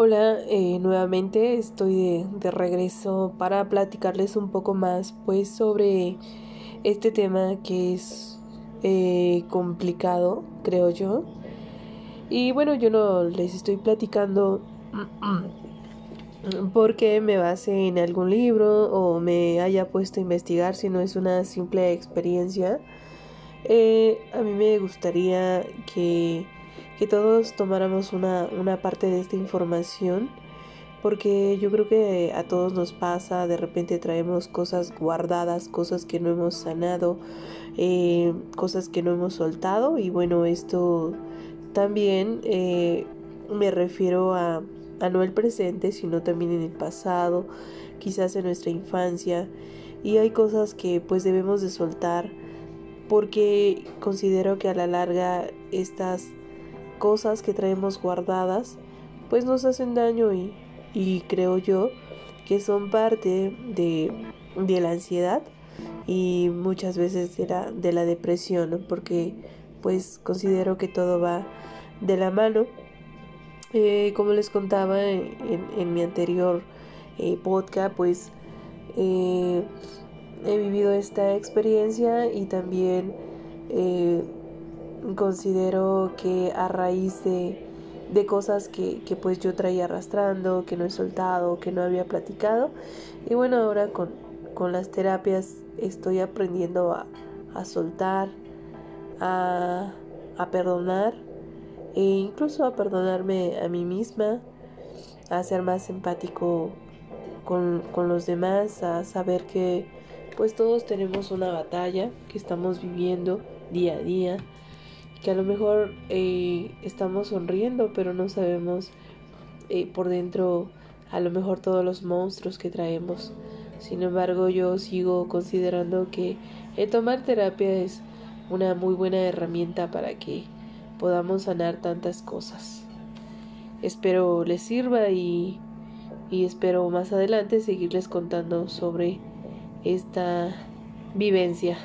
Hola, eh, nuevamente estoy de, regreso para platicarles un poco más pues sobre este tema que es eh, complicado, creo yo. Y bueno, yo no les estoy platicando porque me base en algún libro o me haya puesto a investigar, si no es una simple experiencia. Eh, a mí me gustaría que que todos tomáramos una, una parte de esta información porque yo creo que a todos nos pasa, de repente traemos cosas guardadas, cosas que no hemos sanado, eh, cosas que no hemos soltado y bueno, esto también eh, me refiero a, a no el presente, sino también en el pasado, quizás en nuestra infancia y hay cosas que pues debemos de soltar porque considero que a la larga estas cosas que traemos guardadas, pues nos hacen daño y, y creo yo que son parte de, de, la ansiedad y muchas veces de la, de la depresión, porque pues considero que todo va de la mano. Eh, como les contaba en, en, mi anterior eh, podcast, pues eh, he vivido esta experiencia y también considero que a raíz de, de cosas que, que, pues yo traía arrastrando, que no he soltado, que no había platicado. Y bueno, ahora con, con las terapias estoy aprendiendo a, a soltar, a, a, perdonar e incluso a perdonarme a mí misma, a ser más empático con, con los demás, a saber que pues todos tenemos una batalla que estamos viviendo día a día que a lo mejor eh, estamos sonriendo, pero no sabemos eh, por dentro a lo mejor todos los monstruos que traemos. Sin embargo, yo sigo considerando que el tomar terapia es una muy buena herramienta para que podamos sanar tantas cosas. Espero les sirva y, y espero más adelante seguirles contando sobre esta vivencia.